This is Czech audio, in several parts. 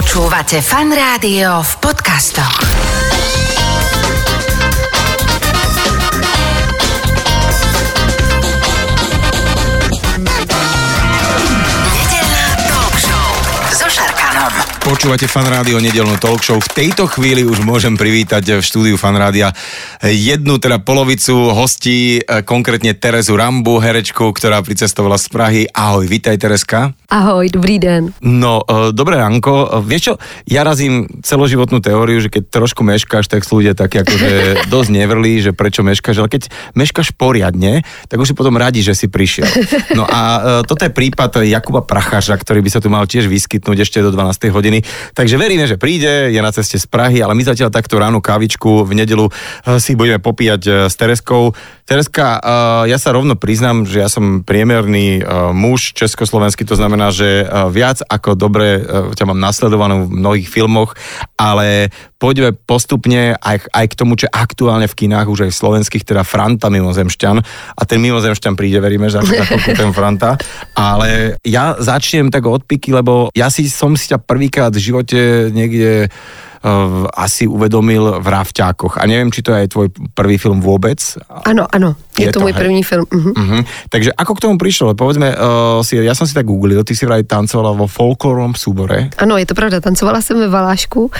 Počúvate fan rádio v podcastoch. Počúvate fan rádio nedelnú talk show. V tejto chvíli už môžem privítať v štúdiu fan rádia jednu, teda polovicu hostí, e, konkrétne Terezu Rambu, herečku, ktorá pricestovala z Prahy. Ahoj, vítaj Tereska. Ahoj, dobrý den. No, e, dobré ránko. E, Vieš čo, ja razím celoživotnú teóriu, že keď trošku meškáš, tak sú ľudia takí akože dosť nevrlí, že prečo meškáš, ale keď meškáš poriadne, tak už si potom radi, že si prišiel. No a e, toto je prípad Jakuba Prachaža, ktorý by sa tu mal tiež vyskytnúť ešte do 12. hodiny. Takže veríme, že príde, je na ceste z Prahy, ale my zatiaľ takto ráno kávičku v nedelu e, si budeme popíjať e, s Tereskou. Tereska, e, ja sa rovno priznám, že ja som priemerný e, muž československý, to znamená, že e, viac ako dobre e, ťa mám nasledovanú v mnohých filmoch, ale poďme postupne aj, aj k tomu, čo aktuálne v kinách, už aj slovenských, teda Franta Mimozemšťan. A ten Mimozemšťan príde, veríme, že chvíľku ten Franta. Ale ja začnem tak od piky, lebo ja si som si ťa prvýkrát v živote niekde asi uvedomil v Rávťákoch. A neviem, či to je tvoj prvý film vôbec. Ano, ano, je, Je to, to, můj hej. první film. Mhm. Uh-huh. Takže ako k tomu prišlo? Povedzme, uh, si, ja som si tak googlil, ty si vraj tancovala vo folklorom súbore. Ano, je to pravda, tancovala jsem ve Valášku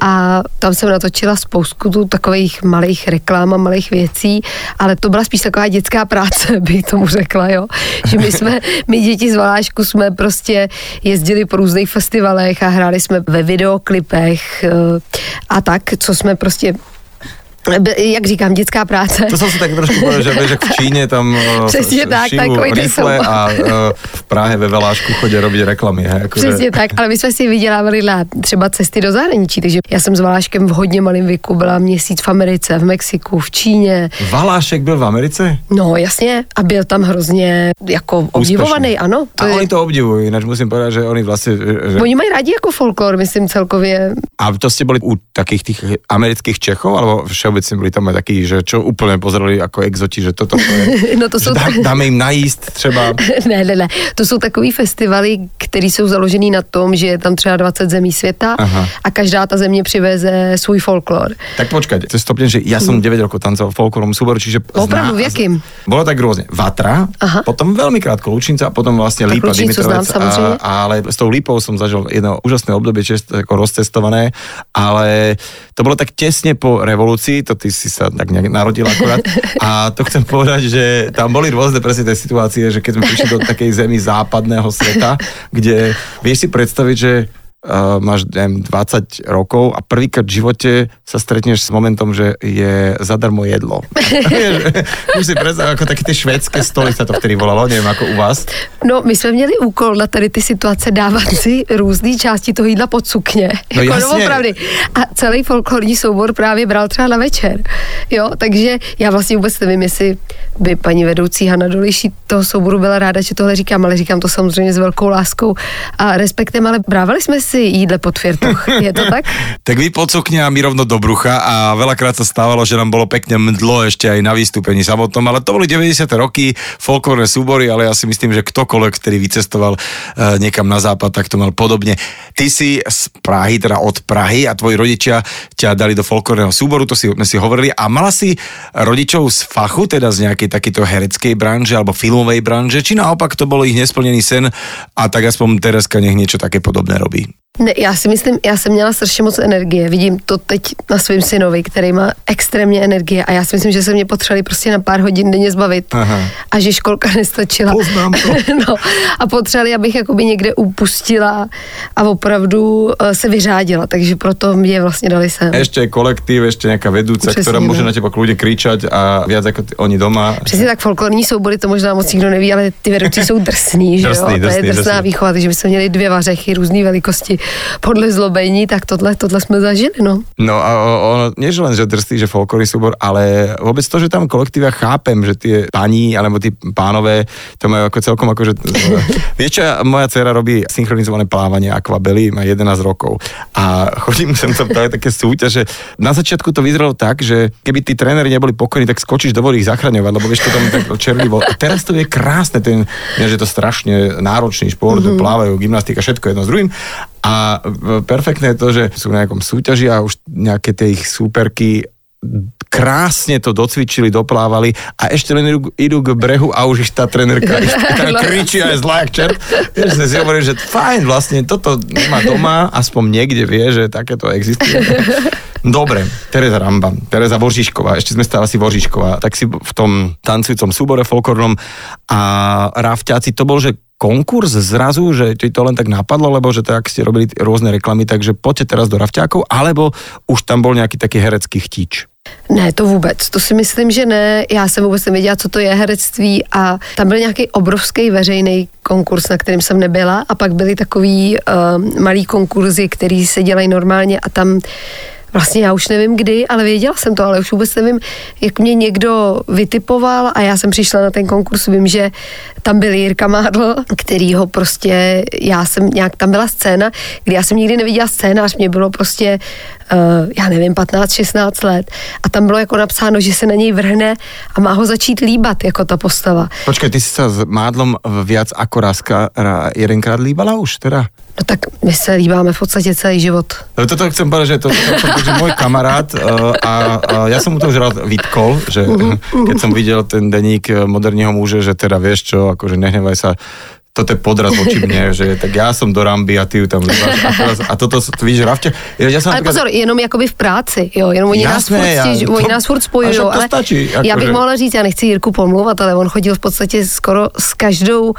a tam jsem natočila spoustu takových malých reklám a malých věcí, ale to byla spíš taková dětská práce, bych tomu řekla, jo. Že my jsme, my děti z Valášku jsme prostě jezdili po různých festivalech a hráli jsme ve videoklipech eh, a tak, co jsme prostě jak říkám, dětská práce. To som si tak trošku povedal, že vieš, jak v Číne tam uh, Přesně tak, takový rifle a uh, v Prahe ve Velášku chodia robiť reklamy. Hej, akože, Přesně tak, ale my jsme si vydělávali na třeba cesty do zahraničí, takže já jsem s Valáškem v hodně malém věku byla měsíc v Americe, v Mexiku, v Číně. Valášek byl v Americe? No jasně, a byl tam hrozně jako obdivovaný, ano. To a je- oni to obdivujú, ináč musím povedať, že oni vlastne... Že... Oni mají rádi jako folklor, myslím celkově. A to ste boli u takých tých amerických Čechov, alebo všeobecne boli tam aj takí, že čo úplne pozerali ako exoti, že toto to je... No to že jsou dá, tak- dáme im najíst třeba... ne, ne, ne. To jsou takový festivaly, které jsou založený na tom, že je tam třeba 20 zemí světa Aha. a každá ta země přiveze svůj folklor. Tak počkať, to stopne, že ja som 9 rokov tancoval v folklorom súboru, čiže... Opravdu, v jakým? Bolo tak rôzne. Vatra, Aha. potom veľmi krátko Lučinca a potom vlastne Tak Lípa Dimitrovec. A, ale s tou Lípou som zažil jedno úžasné obdobie, čiže ako rozcestované, ale to bolo tak tesne po revolúcii, to ty si sa tak nejak narodil akurát. A to chcem povedať, že tam boli rôzne presne tie situácie, že keď sme prišli do takej zemi západného sveta, kde vieš si predstaviť, že uh, máš neviem, 20 rokov a prvýkrát v živote sa stretneš s momentom, že je zadarmo jedlo. Už si predstav, ako také tie švédske stoly sa to vtedy volalo, neviem ako u vás. No, my jsme měli úkol na tady ty situace dávat si různé části toho jídla pod sukně. No jako jasně. doopravdy. A celý folklorní soubor právě bral třeba na večer. Jo, takže já vlastně vůbec nevím, jestli by paní vedoucí Hanna Dolejší toho souboru byla ráda, že tohle říkám, ale říkám to samozřejmě s velkou láskou a respektem, ale brávali jsme si jídle pod firtoch. Je to tak? Tak vy a my rovno do brucha a veľakrát sa stávalo, že nám bolo pekne mdlo ešte aj na vystúpení samotnom, ale to boli 90. roky, folklórne súbory, ale ja si myslím, že ktokoľvek, ktorý vycestoval e, niekam na západ, tak to mal podobne. Ty si z Prahy, teda od Prahy a tvoji rodičia ťa dali do folklórneho súboru, to si, sme si hovorili a mala si rodičov z fachu, teda z nejakej takéto hereckej branže alebo filmovej branže, či naopak to bol ich nesplnený sen a tak aspoň Tereska nech niečo také podobné robí. Ne, já si myslím, já jsem měla strašně moc energie. Vidím to teď na svém synovi, který má extrémně energie a já si myslím, že se mě potřebovali prostě na pár hodin denně zbavit Aha. a že školka nestačila. Poznám to. no, a potřebovali, abych jakoby někde upustila a opravdu eh, se vyřádila, takže proto mě vlastně dali sem. Ešte je kolektív, ešte nejaká vedúca, Přesně, ktorá môže no. na teba kľudne kričať a viac ako ty, oni doma. Přesně tak, folklorní soubory, to možná moc nikdo neví, ale ty vedoucí jsou drsný, že jo? Drsný, to je drsný, drsná drsný. výchova, takže my jsme měli dvě vařechy, různé velikosti podle zlobení, tak tohle, tohle jsme zažili, no. No a ono, nie že len, že drsný, že folklorný súbor, ale vôbec to, že tam kolektíva chápem, že tie pani alebo tí pánové to majú ako celkom ako, že... Vieš čo, moja dcera robí synchronizované plávanie akvabely, má 11 rokov a chodím sem tam také, také súťaže. Na začiatku to vyzeralo tak, že keby tí tréneri neboli pokojní, tak skočíš do vody ich zachraňovať, lebo vieš, to tam tak čerlivo. A teraz to je krásne, ten, že je to strašne náročný šport, mm-hmm. plávajú, gymnastika, všetko jedno s druhým. A e, perfektné je to, že sú na nejakom súťaži a už nejaké tie ich súperky krásne to docvičili, doplávali a ešte len idú, idú k brehu a už ich tá trenerka tam kričí a je zlá jak čert. Vieš, si hovorím, že fajn, vlastne toto nemá doma, aspoň niekde vie, že takéto existuje. Dobre, Tereza Ramba, Tereza Vožišková, ešte sme stále si Vožišková, tak si v tom tancujúcom súbore folklornom a Rafťáci, to bol, že konkurs zrazu, že ti to len tak napadlo, lebo že tak ste robili rôzne reklamy, takže poďte teraz do Rafťákov, alebo už tam bol nejaký taký herecký chtíč? Ne, to vůbec. To si myslím, že ne. Já jsem vůbec nevěděla, co to je herectví a tam byl nějaký obrovský veřejný konkurs, na kterým jsem nebyla a pak byly takový uh, malý konkurzy, který se dělají normálně a tam Vlastně já už nevím kdy, ale věděla jsem to, ale už vůbec nevím, jak mě někdo vytipoval a já jsem přišla na ten konkurs, vím, že tam byl Jirka Mádl, který ho prostě, já jsem nějak, tam byla scéna, kdy já jsem nikdy neviděla scénář, mě bylo prostě, uh, já nevím, 15-16 let a tam bylo jako napsáno, že se na něj vrhne a má ho začít líbat jako ta postava. Počkej, ty jsi se s Mádlom viac ako jedenkrát líbala už teda? No tak my se líbáme v podstatě celý život. No toto chcem povedať, že to, to, to, to že môj kamarát uh, a, a ja som mu to už rád vytkol, že uh-huh, keď som videl ten deník moderního muže, že teda vieš čo, akože nehnevaj sa, toto je podraz voči mne, že tak já jsem do Ramby a ty ju tam. A, teraz, a toto, víš, Ravče, ja som Ale pozor, jenom jakoby v práci, jo, jenom oni nás furt, já, to, oni nás furt spojují, to ale stačí, jako já bych že... mohla říct, já nechci Jirku pomluvat, ale on chodil v podstatě skoro s každou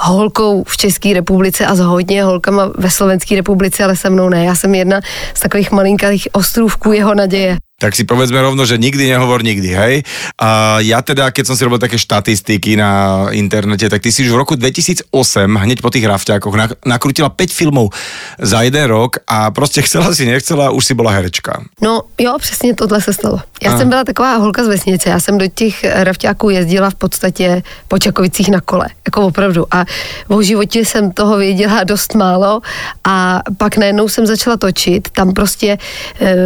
holkou v České republice a s hodně holkama ve Slovenské republice, ale se mnou ne. Já jsem jedna z takových malinkých ostrůvků jeho naděje tak si povedzme rovno, že nikdy nehovor nikdy, hej. A ja teda, keď som si robil také štatistiky na internete, tak ty si už v roku 2008, hneď po tých rafťákoch, nakrutila 5 filmov za jeden rok a prostě chcela si, nechcela, už si byla herečka. No jo, přesně tohle se stalo. Já a. jsem byla taková holka z vesnice, já jsem do těch rafťáků jezdila v podstatě po Čakovicích na kole, jako opravdu. A o životě jsem toho věděla dost málo a pak najednou jsem začala točit, tam prostě e,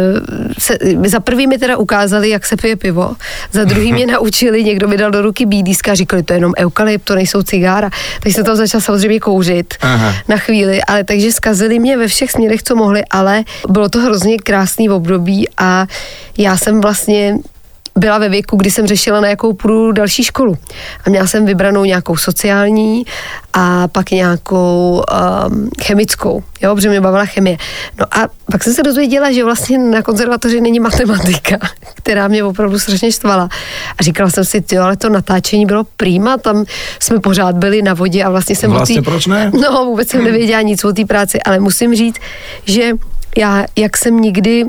se, za prvý mi teda ukázali, jak se pije pivo, za druhý mě naučili, někdo mi dal do ruky bídíska, říkali, to je jenom eukalypt, to nejsou cigára. Takže jsem tam začala samozřejmě kouřit Aha. na chvíli, ale takže zkazili mě ve všech směrech, co mohli, ale bylo to hrozně krásný období a já jsem vlastně byla ve věku, kdy jsem řešila, na jakou půjdu další školu. A měla jsem vybranou nějakou sociální a pak nějakou um, chemickou, jo, protože mě bavila chemie. No a pak jsem se dozvěděla, že vlastně na konzervatoři není matematika, která mě opravdu strašně štvala. A říkala jsem si, jo, ale to natáčení bylo prýma, tam jsme pořád byli na vodě a vlastně jsem... Vlastně tý... proč ne? No, vůbec jsem nevěděla nic o té práci, ale musím říct, že já, jak jsem nikdy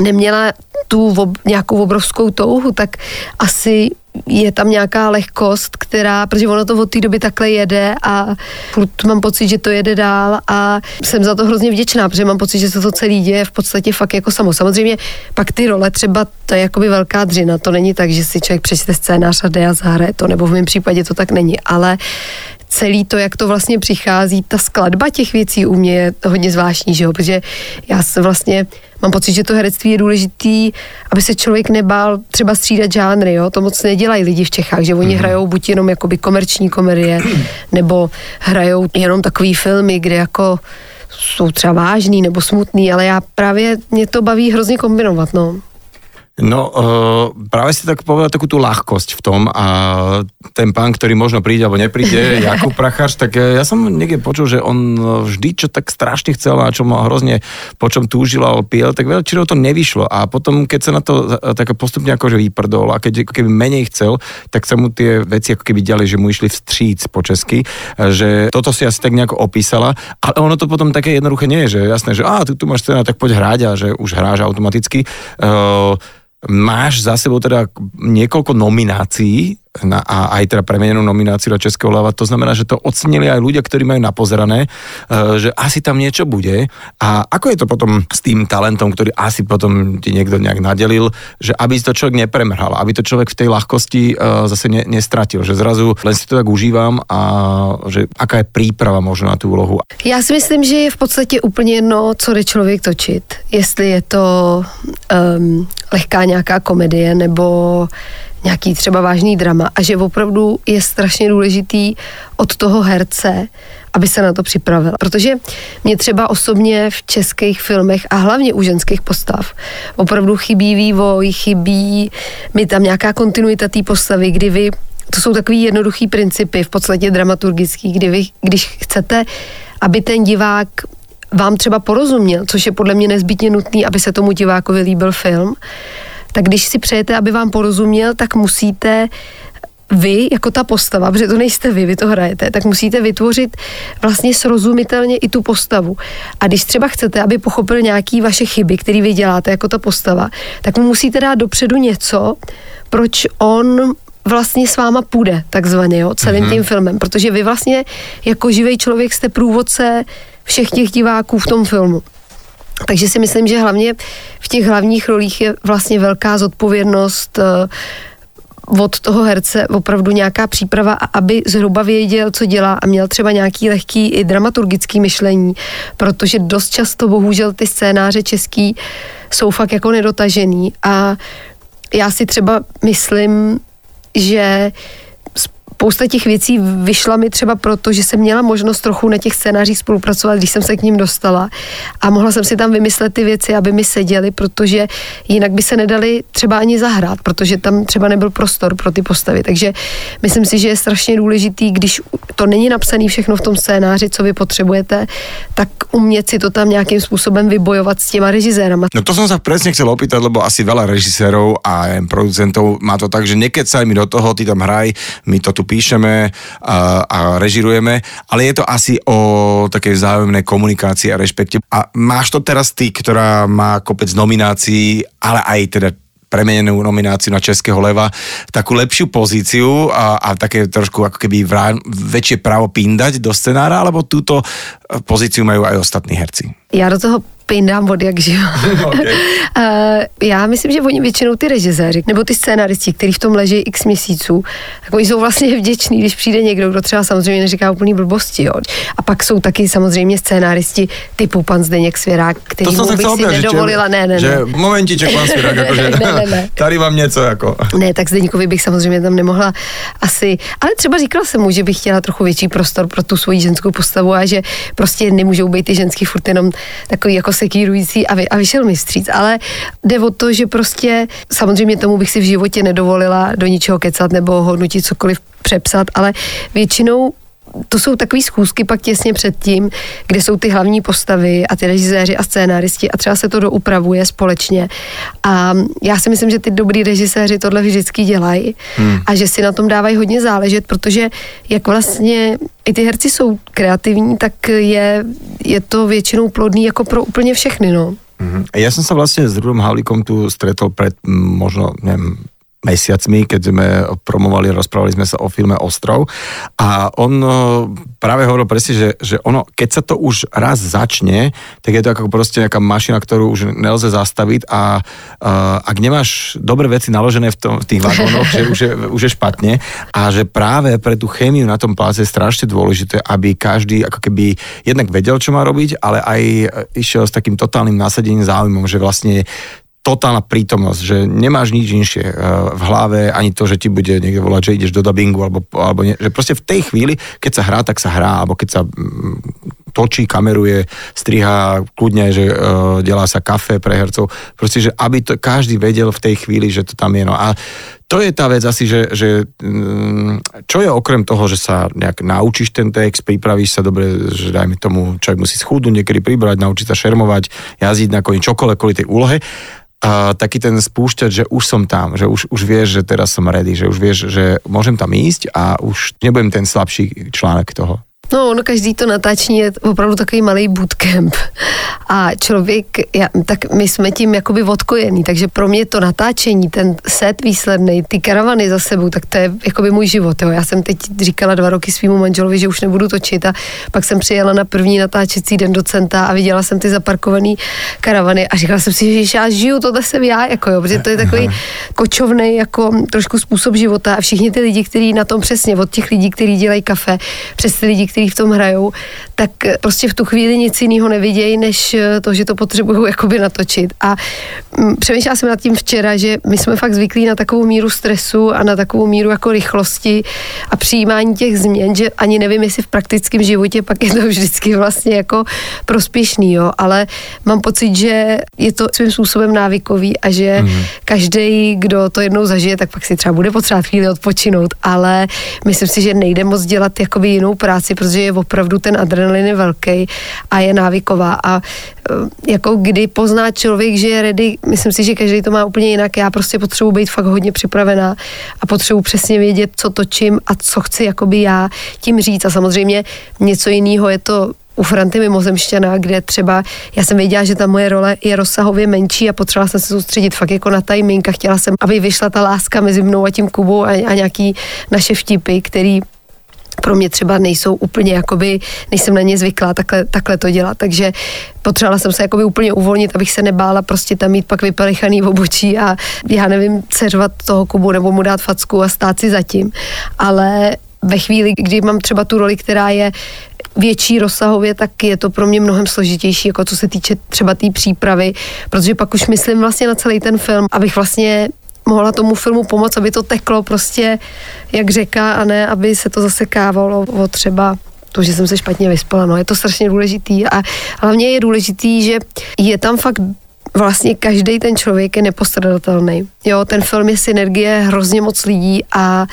neměla tu ob, nějakou obrovskou touhu, tak asi je tam nějaká lehkost, která, protože ono to od té doby takhle jede a furt mám pocit, že to jede dál a jsem za to hrozně vděčná, protože mám pocit, že se to celý děje v podstatě fakt jako samo. Samozřejmě pak ty role třeba, to je jakoby velká dřina, to není tak, že si člověk přečte scénář a jde a zahraje to, nebo v mém případě to tak není, ale celý to, jak to vlastně přichází, ta skladba těch věcí u mě je hodně zvláštní, že jo? protože já se vlastně mám pocit, že to herectví je důležitý, aby se člověk nebál třeba střídat žánry, jo? to moc nedělají lidi v Čechách, že oni mm-hmm. hrajou buď jenom jakoby komerční komedie, nebo hrajou jenom takový filmy, kde jako jsou třeba vážný nebo smutný, ale já právě mě to baví hrozně kombinovat, no. No, uh, práve si tak povedal takú tú ľahkosť v tom a ten pán, ktorý možno príde alebo nepríde, Jakub Prachař, tak ja som niekde počul, že on vždy, čo tak strašne chcel a čo ma hrozne po čom túžil a piel, tak veľa to nevyšlo. A potom, keď sa na to tak postupne akože vyprdol a keď keby menej chcel, tak sa mu tie veci ako keby ďali, že mu išli vstříc po česky, že toto si asi tak nejako opísala, ale ono to potom také jednoduché nie je, že jasné, že a tu, tu máš scéna, tak poď hrať. A že už hráš automaticky. Uh, máš za sebou teda niekoľko nominácií na, a aj teda premenenú nomináciu na Českého lava. To znamená, že to ocenili aj ľudia, ktorí majú napozerané, e, že asi tam niečo bude. A ako je to potom s tým talentom, ktorý asi potom ti niekto nejak nadelil, že aby to človek nepremrhal, aby to človek v tej ľahkosti e, zase ne, nestratil, že zrazu len si to tak užívám a že aká je príprava možno na tú úlohu. Já si myslím, že je v podstatě úplně jedno, co jde člověk točit. Jestli je to um, lehká nějaká komedie nebo nějaký třeba vážný drama a že opravdu je strašně důležitý od toho herce, aby se na to připravila. Protože mě třeba osobně v českých filmech a hlavně u ženských postav opravdu chybí vývoj, chybí mi tam nějaká kontinuita té postavy, kdy vy to jsou takový jednoduchý principy, v podstatě dramaturgický, kdy vy, když chcete, aby ten divák vám třeba porozuměl, což je podle mě nezbytně nutný, aby se tomu divákovi líbil film, tak když si přejete, aby vám porozuměl, tak musíte vy, jako ta postava, protože to nejste vy, vy to hrajete, tak musíte vytvořit vlastně srozumitelně i tu postavu. A když třeba chcete, aby pochopil nějaký vaše chyby, které vy děláte jako ta postava, tak mu musíte dát dopředu něco, proč on vlastně s váma půjde, takzvaně, jo, celým mm-hmm. tím filmem, protože vy vlastně jako živý člověk jste průvodce všech těch diváků v tom filmu. Takže si myslím, že hlavně v těch hlavních rolích je vlastně velká zodpovědnost uh, od toho herce opravdu nějaká příprava, aby zhruba věděl, co dělá a měl třeba nějaký lehký i dramaturgický myšlení, protože dost často bohužel ty scénáře český jsou fakt jako nedotažený. A já si třeba myslím, že spousta těch věcí vyšla mi třeba proto, že jsem měla možnost trochu na těch scénářích spolupracovat, když jsem se k ním dostala a mohla jsem si tam vymyslet ty věci, aby mi seděly, protože jinak by se nedali třeba ani zahrát, protože tam třeba nebyl prostor pro ty postavy. Takže myslím si, že je strašně důležitý, když to není napsané všechno v tom scénáři, co vy potřebujete, tak umět si to tam nějakým způsobem vybojovat s těma režisérama. No to jsem se přesně chcel opýtať, lebo asi veľa režisérov a producentov má to tak, že nekecaj mi do toho, ty tam hraj, my to tu píšeme a, a režirujeme, ale je to asi o takej vzájomnej komunikácii a rešpekte. A máš to teraz ty, ktorá má kopec nominácií, ale aj teda premenenú nomináciu na Českého leva, takú lepšiu pozíciu a, a také trošku ako keby vrá, väčšie právo pindať do scenára, alebo túto pozíciu majú aj ostatní herci? Já do toho pindám od jak živa. Okay. uh, já myslím, že oni většinou ty režiséři nebo ty scénaristi, kteří v tom leží x měsíců, tak oni jsou vlastně vděční, když přijde někdo, kdo třeba samozřejmě neříká úplný blbosti. Jo. A pak jsou taky samozřejmě scénaristi typu pan Zdeněk Svěrák, který to bych si nedovolila. Ne, ne, že ne. momentiček pan Svěrák, jakože ne, ne, ne. tady vám něco jako. Ne, tak Zdeňkovi bych samozřejmě tam nemohla asi, ale třeba říkala jsem mu, že bych chtěla trochu větší prostor pro tu svoji ženskou postavu a že prostě nemůžou být ty ženský furt jenom takový jako sekírující a, vy, a vyšel mi stříc, ale jde o to, že prostě samozřejmě tomu bych si v životě nedovolila do ničeho kecat nebo hodnotit cokoliv přepsat, ale většinou to jsou takové schůzky pak těsně před tím, kde jsou ty hlavní postavy a ty režiséři a scénáristi a třeba se to doupravuje společně. A já si myslím, že ty dobrý režiséři tohle vždycky dělají hmm. a že si na tom dávají hodně záležet, protože jak vlastně i ty herci jsou kreativní, tak je, je to většinou plodný jako pro úplně všechny, no. Mm-hmm. Ja som sa vlastne s Rudom Havlíkom tu stretol pred možno, neviem, mesiacmi, keď sme promovali, rozprávali sme sa o filme Ostrov. A on e, práve hovoril presne, že, že ono, keď sa to už raz začne, tak je to ako proste nejaká mašina, ktorú už nelze zastaviť a uh, ak nemáš dobré veci naložené v, tom, v tých vagónoch, že už je, už je špatne a že práve pre tú chémiu na tom pláce je strašne dôležité, aby každý ako keby jednak vedel, čo má robiť, ale aj išiel s takým totálnym nasadením záujmom, že vlastne totálna prítomnosť, že nemáš nič inšie eh, v hlave, ani to, že ti bude niekto volať, že ideš do dubbingu, alebo, alebo nie, že proste v tej chvíli, keď sa hrá, tak sa hrá, alebo keď sa mm, točí, kameruje, striha kľudne, že uh, delá sa kafe pre hercov, proste, že aby to každý vedel v tej chvíli, že to tam je. No a to je tá vec asi, že, že mm, čo je okrem toho, že sa nejak naučíš ten text, pripravíš sa dobre, že dajme tomu, človek musí schudnúť, niekedy pribrať, naučiť sa šermovať, jazdiť na koni, čokoľvek kvôli tej úlohe, a taký ten spúšťať, že už som tam, že už, už vieš, že teraz som ready, že už vieš, že môžem tam ísť a už nebudem ten slabší článek toho. No, ono každý to natáčení je opravdu takový malý bootcamp. A člověk, já, tak my jsme tím jakoby odkojený, takže pro mě to natáčení, ten set výsledný, ty karavany za sebou, tak to je jakoby můj život. Jo. Já jsem teď říkala dva roky svýmu manželovi, že už nebudu točit a pak jsem přijela na první natáčecí den docenta a viděla jsem ty zaparkované karavany a říkala jsem si, že já žiju, tohle jsem já, jako jo, protože to je takový kočovný jako trošku způsob života a všichni ty lidi, kteří na tom přesně, od těch lidí, kteří dělají kafe, přes ty lidi, kteří v tom hrajou, tak prostě v tu chvíli nic jiného nevidějí, než eh, to, že to potřebuju jakoby natočit. A mm, přemýšlela jsem nad tím včera, že my jsme fakt zvyklí na takovou míru stresu a na takovou míru jako rychlosti a přijímání těch změn, že ani nevím, jestli v praktickém životě pak je to vždycky vlastně jako prospěšný, jo, ale mám pocit, že je to svým způsobem návykový a že mm. každý, kdo to jednou zažije, tak pak si třeba bude potřebovat chvíli odpočinout, ale myslím si, že nejde moc dělat jakoby jinou práci, protože je opravdu ten adrenalin je velký a je návyková. A eh, jako kdy pozná člověk, že je ready, myslím si, že každý to má úplně jinak, já prostě potřebuji být fakt hodně připravená a potřebuji přesně vědět, co točím a co chci jakoby já tím říct. A samozřejmě něco jiného je to u Franty Mimozemšťana, kde třeba já jsem věděla, že ta moje role je rozsahově menší a potřebovala jsem se soustředit fakt jako na timing a chtěla jsem, aby vyšla ta láska mezi mnou a tím Kubou a, a nějaký naše vtipy, který pro mě třeba nejsou úplně jakoby, nejsem na ně zvyklá takhle, takhle to dělat, takže potřebovala jsem se jakoby úplně uvolnit, abych se nebála prostě tam mít pak vypelichaný v obočí a já nevím, ceřovat toho Kubu nebo mu dát facku a stát si zatím, ale ve chvíli, kdy mám třeba tu roli, která je větší rozsahově, tak je to pro mě mnohem složitější, jako co se týče třeba té tý přípravy, protože pak už myslím vlastně na celý ten film, abych vlastně mohla tomu filmu pomoct, aby to teklo prostě jak řeka a ne, aby se to zasekávalo o třeba to, že jsem se špatně vyspala. No, je to strašně důležitý a hlavně je důležitý, že je tam fakt vlastně každý ten člověk je nepostradatelný. Jo, ten film je synergie hrozně moc lidí a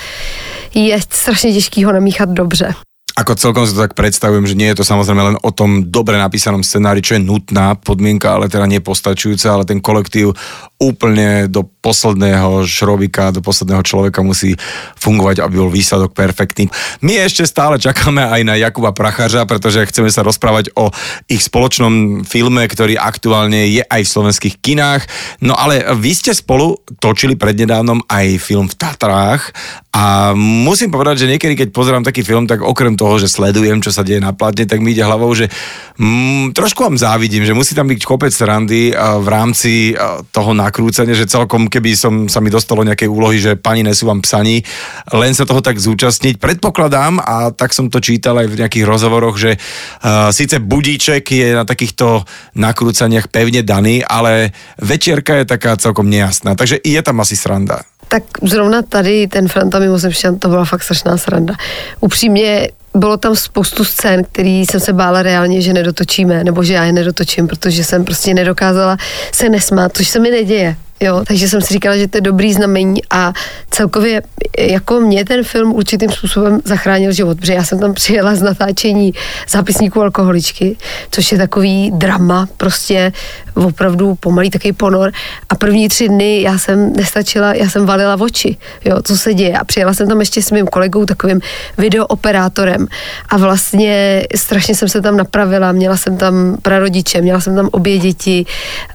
je strašně těžký ho namíchat dobře. Ako celkom si to tak predstavujem, že nie je to samozrejme len o tom dobre napísanom scenári, čo je nutná podmienka, ale teda nie postačujúca, ale ten kolektív úplne do posledného šrobika, do posledného človeka musí fungovať, aby bol výsledok perfektný. My ešte stále čakáme aj na Jakuba Prachařa, pretože chceme sa rozprávať o ich spoločnom filme, ktorý aktuálne je aj v slovenských kinách. No ale vy ste spolu točili prednedávnom aj film v Tatrách a musím povedať, že niekedy, keď pozerám taký film, tak okrem toho, že sledujem, čo sa deje na platne, tak mi ide hlavou, že mm, trošku vám závidím, že musí tam byť kopec randy v rámci toho nakrúcania, že celkom keby som sa mi dostalo nejakej úlohy, že pani nesú vám psaní, len sa toho tak zúčastniť. Predpokladám, a tak som to čítal aj v nejakých rozhovoroch, že uh, síce budíček je na takýchto nakrúcaniach pevne daný, ale večierka je taká celkom nejasná. Takže je tam asi sranda tak zrovna tady ten Franta Mimozemšťan, to byla fakt strašná sranda. Upřímně bylo tam spoustu scén, který jsem se bála reálně, že nedotočíme, nebo že já je nedotočím, protože jsem prostě nedokázala se nesmát, což se mi neděje. Jo, takže jsem si říkala, že to je dobrý znamení a celkově jako mě ten film určitým způsobem zachránil život, protože já jsem tam přijela z natáčení zápisníků alkoholičky, což je takový drama, prostě opravdu pomalý takový ponor. A první tři dny já jsem nestačila, já jsem valila oči, jo, co se děje. A přijela jsem tam ještě s mým kolegou, takovým videooperátorem. A vlastně strašně jsem se tam napravila, měla jsem tam prarodiče, měla jsem tam obě děti,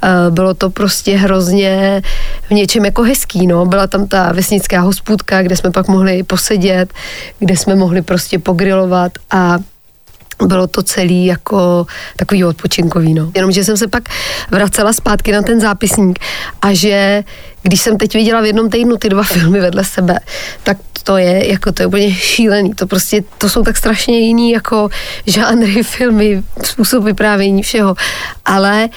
eh, bylo to prostě hrozně v něčem jako hezký, no. Byla tam ta vesnická hospůdka, kde jsme pak mohli posedět, kde jsme mohli prostě pogrilovat a bylo to celý jako takový odpočinkový, no. Jenomže jsem se pak vracela zpátky na ten zápisník a že když jsem teď viděla v jednom týdnu ty dva filmy vedle sebe, tak to je jako to je úplně šílený. To prostě, to jsou tak strašně jiný jako žánry, filmy, způsob vyprávění všeho. Ale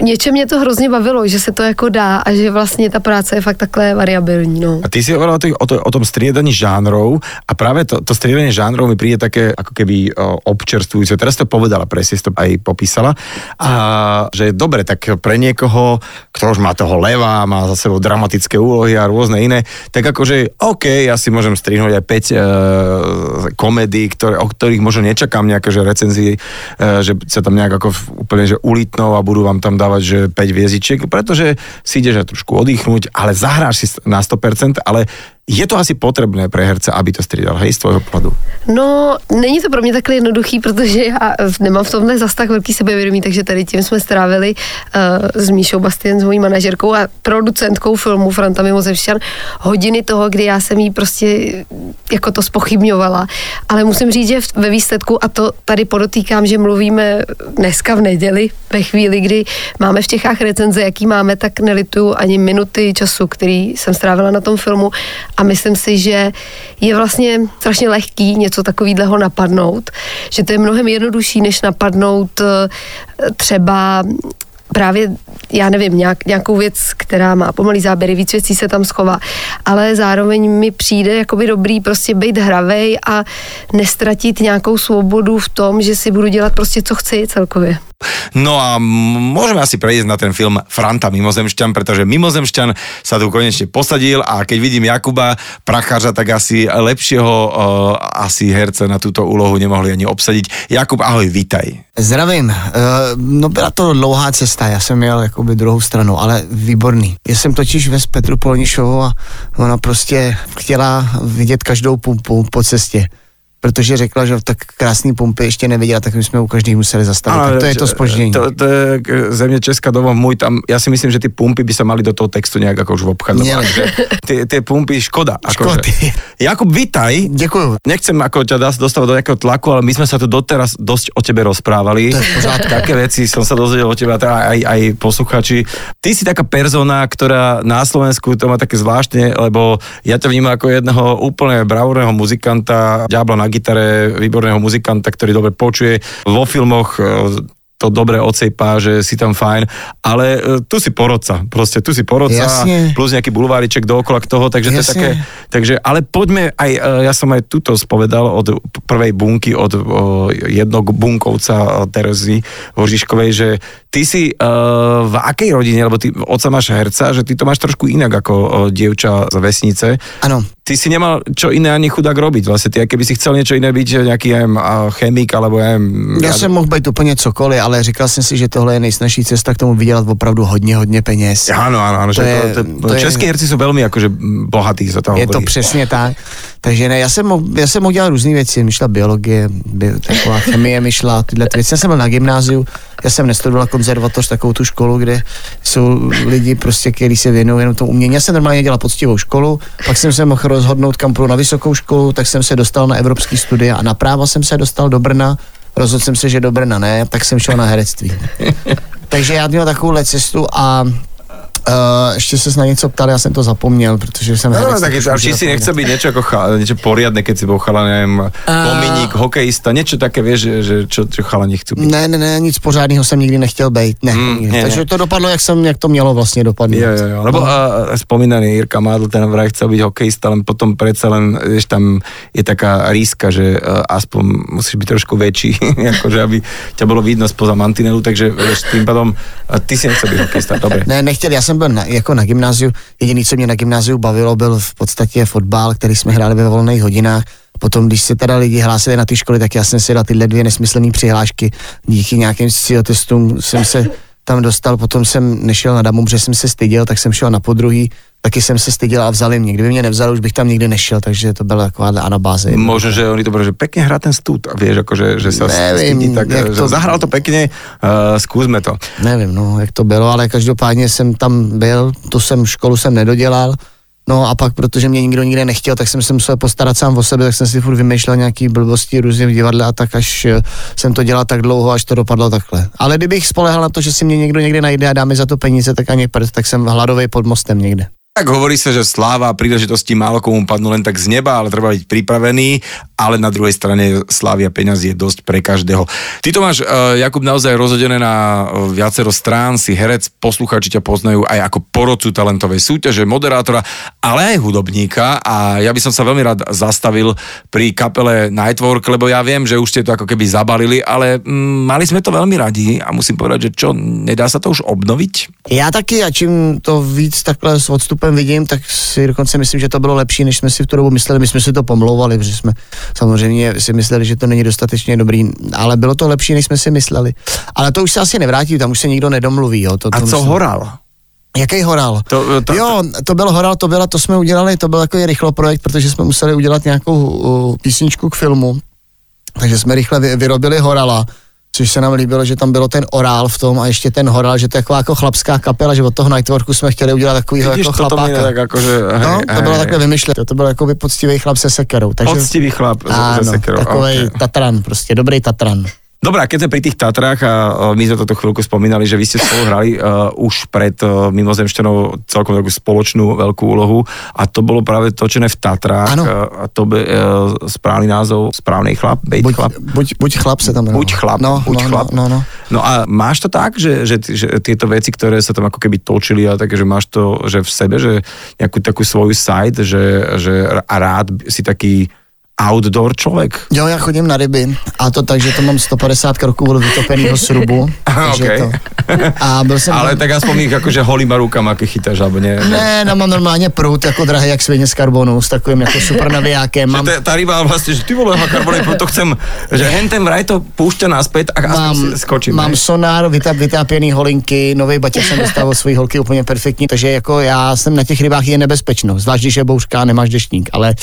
něčem mě to hrozně bavilo, že se to jako dá a že vlastně ta práce je fakt takhle variabilní. No. A ty si hovorila o, to, o tom striedaní žánrov a práve to, to striedanie žánrov mi príde také ako keby občerstvujúce. Teraz to povedala, presne to aj popísala. A že dobre, tak pre niekoho, kto už má toho leva, má za sebou dramatické úlohy a rôzne iné, tak akože OK, ja si môžem strihnúť aj 5 uh, komédií, ktoré, o ktorých možno nečakám nejaké že recenzie, uh, že sa tam nejak ako úplne že ulitnou a budú vám tam dávať že 5 viezičiek, pretože si ideš aj trošku oddychnúť, ale zahráš si na 100%, ale je to asi potřebné pro herce, aby to střídal, hej, z tvojho pohledu? No, není to pro mě takhle jednoduchý, protože já nemám v tomhle zas tak velký sebevědomí, takže tady tím jsme strávili uh, s Míšou Bastien, s mojí manažerkou a producentkou filmu Franta Mimozevšťan hodiny toho, kdy já jsem jí prostě jako to spochybňovala. Ale musím říct, že ve výsledku, a to tady podotýkám, že mluvíme dneska v neděli, ve chvíli, kdy máme v Čechách recenze, jaký máme, tak nelituju ani minuty času, který jsem strávila na tom filmu a myslím si, že je vlastně strašně lehký něco takového napadnout, že to je mnohem jednodušší, než napadnout eh, třeba právě, já nevím, nějak, nějakou věc, která má pomalý záběry, víc věcí se tam schová, ale zároveň mi přijde jakoby dobrý prostě být hravej a nestratit nějakou svobodu v tom, že si budu dělat prostě, co chci celkově. No a môžeme asi prejsť na ten film Franta Mimozemšťan, pretože Mimozemšťan sa tu konečne posadil a keď vidím Jakuba Prachářa, tak asi lepšieho uh, asi herce na túto úlohu nemohli ani obsadiť. Jakub, ahoj, vítaj. Zdravím. Uh, no byla to dlouhá cesta, já jsem jel jakoby druhou stranu, ale výborný. Já jsem totiž ve Petru Polnišovou a ona prostě chtěla vidět každou pumpu po cestě protože řekla, že tak krásný pumpy ještě neviděla, tak my jsme u každý museli zastavit. Ale, tak to je to spoždění. To, to je země Česká doma můj tam, já si myslím, že ty pumpy by se mali do toho textu nějak jako už obchadzovat. Ty, ty pumpy škoda. Jako, Že. Jakub, vítaj. Děkuju. Nechcem jako ťa dostávať do nějakého tlaku, ale my jsme se tu doteraz dosť o tebe rozprávali. To je. Také věci jsem se dozvedel o tebe, teda aj, aj posluchači. Ty si taká persona, která na Slovensku to má také zvláštne, lebo ja ťa vnímam ako jedného úplne bravúrneho muzikanta, ďábla na gitare, výborného muzikanta, ktorý dobre počuje. Vo filmoch e, to dobre odsejpá, že si tam fajn, ale uh, tu si porodca, proste tu si porodca, Jasne. plus nejaký bulváriček dookola k toho, takže Jasne. to je také, takže, ale poďme aj, uh, ja som aj tuto spovedal od prvej bunky, od uh, jednok bunkovca Terezy Vožiškovej, že ty si uh, v akej rodine, lebo ty oca máš herca, že ty to máš trošku inak ako uh, dievča z vesnice. Áno. Ty si nemal čo iné ani chudák robiť vlastne, ty keby si chcel niečo iné byť, nejaký uh, chemik, alebo ja Ja, ja som mohl byť úplne cokoliv, ale ale říkal jsem si, že tohle je nejsnažší cesta k tomu vydělat opravdu hodně, hodně peněz. Ano, ano, ano. To že je, to, to, to český je, herci jsou velmi jakože bohatý za toho. Je to přesně tak. Takže ne, já jsem, já jsem mohl dělat různé věci, myšla biologie, by, taková chemie, myšla tyhle věci. Já jsem byl na gymnáziu, já jsem nestudoval konzervatoř, takovou tu školu, kde jsou lidi prostě, kteří se věnují jenom tomu umění. Já jsem normálně dělal poctivou školu, pak jsem se mohl rozhodnout, kam půjdu na vysokou školu, tak jsem se dostal na evropský studia a na práva jsem se dostal do Brna rozhodl jsem se, že do Brna ne, tak jsem šel na herectví. Takže já měl takovou cestu a Uh, ještě se na něco ptal, já jsem to zapomněl, protože jsem... No, tak je, či si nechce být něco jako chala, něco poriadne, keď si bol chala, nevím, uh, pominík, hokejista, něco také, víš, že, že čo, čo chalani chcou být. Ne, ne, ne, nic pořádného jsem nikdy nechtěl být, ne, mm, ne Takže ne. to dopadlo, jak, jsem, jak to mělo vlastně dopadnout. Jo, jo, jo. Lebo uh, spomínaný Jirka Mádl, ten vraj chcel být hokejista, ale potom přece len, vieš, tam je taká ríska, že uh, aspoň musíš být trošku větší, jakože aby tě bylo vidno spoza mantinelu, takže vieš, tým pádom ty si nechcel být hokejista, dobre. Ne, nechtěl, já jsem byl na, jako na gymnáziu, jediný, co mě na gymnáziu bavilo, byl v podstatě fotbal, který jsme hráli ve volných hodinách. Potom, když se teda lidi hlásili na ty školy, tak já jsem si dal tyhle dvě nesmyslné přihlášky. Díky nějakým testům jsem se tam dostal, potom jsem nešel na damu, protože jsem se styděl, tak jsem šel na podruhý, taky jsem se styděl a vzali mě. Kdyby mě nevzali, už bych tam nikdy nešel, takže to byla taková anabáze. Možno, že oni to bylo, že pěkně hrá ten stůd a víš, jako, že, že se stydí, tak jak to, zahrál to pěkně, uh, zkusme to. Nevím, no, jak to bylo, ale každopádně jsem tam byl, tu jsem školu jsem nedodělal, No a pak, protože mě nikdo nikde nechtěl, tak jsem se musel postarat sám o sebe, tak jsem si furt vymýšlel nějaký blbosti různě v divadle a tak až eh, jsem to dělal tak dlouho, až to dopadlo takhle. Ale kdybych spolehal na to, že si mě někdo někde najde a dá mi za to peníze, tak ani prd, tak jsem hladový pod mostem někde. Tak hovorí sa, že sláva a príležitosti málo komu padnú len tak z neba, ale treba byť pripravený, ale na druhej strane slávia peňazí je dosť pre každého. Ty to máš, uh, Jakub, naozaj rozhodené na uh, viacero strán, si herec, posluchači ťa poznajú aj ako porodcu talentovej súťaže, moderátora, ale aj hudobníka a ja by som sa veľmi rád zastavil pri kapele Nightwork, lebo ja viem, že už ste to ako keby zabalili, ale mm, mali sme to veľmi radi a musím povedať, že čo, nedá sa to už obnoviť? Já taky a čím to víc takhle s odstupem vidím, tak si dokonce myslím, že to bylo lepší, než jsme si v tu dobu mysleli. My jsme si to pomlouvali, protože jsme samozřejmě si mysleli, že to není dostatečně dobrý, ale bylo to lepší, než jsme si mysleli. Ale to už se asi nevrátí, tam už se nikdo nedomluví. Jo. To, to A co myslím. horal? Jaký horal? To, to, jo, to byl horal, to byla, to jsme udělali, to byl takový rychlo projekt, protože jsme museli udělat nějakou uh, písničku k filmu, takže jsme rychle vy, vyrobili horala což se nám líbilo, že tam bylo ten orál v tom a ještě ten horal, že to je taková jako chlapská kapela, že od toho Nightworku jsme chtěli udělat takovýho Vidíš, jako chlapáka. Tak jako, že, hej, no, to bylo takhle vymyšlené, to byl jako by poctivý chlap se sekerou. Takže, poctivý chlap ano, se sekerou. takový okay. Tatran, prostě dobrý Tatran. Dobre, a keď sme pri tých Tatrách a my sme toto chvíľku spomínali, že vy ste spolu hrali uh, už pred uh, mimozemšťanou celkom takú spoločnú veľkú úlohu a to bolo práve točené v Tatrách Áno. uh, a to by uh, správny názov, správny chlap, bejt Buď, chlap. buď, buď chlap se tam. Buď chlap, no, buď no, chlap. No, no, no. No a máš to tak, že, že, že tieto veci, ktoré sa tam ako keby točili a také, že máš to že v sebe, že nejakú takú svoju site, že, že a rád si taký outdoor človek? Jo, já chodím na ryby a to tak, že to mám 150 kroků od vytopeného srubu. takže Okej. to. A byl jsem... Ale tak aspoň ich akože holýma rukama, chytáš, alebo nie? že- Ne, no mám normálně prout jako drahý jak svině z karbonu s takovým jako super navijákem. Že Mám, tá, tá ryba vlastne, že ty vole, aha, karbonát, to chcem, že hen ten vraj to púšťa naspäť a mám, skočím. mám ne? sonár, vytáp, vytápěný holinky, nový baťa jsem dostal od svojí holky úplně perfektní, takže jako já jsem na těch rybách je nebezpečno, zvlášť když je bouřka nemáš deštník, ale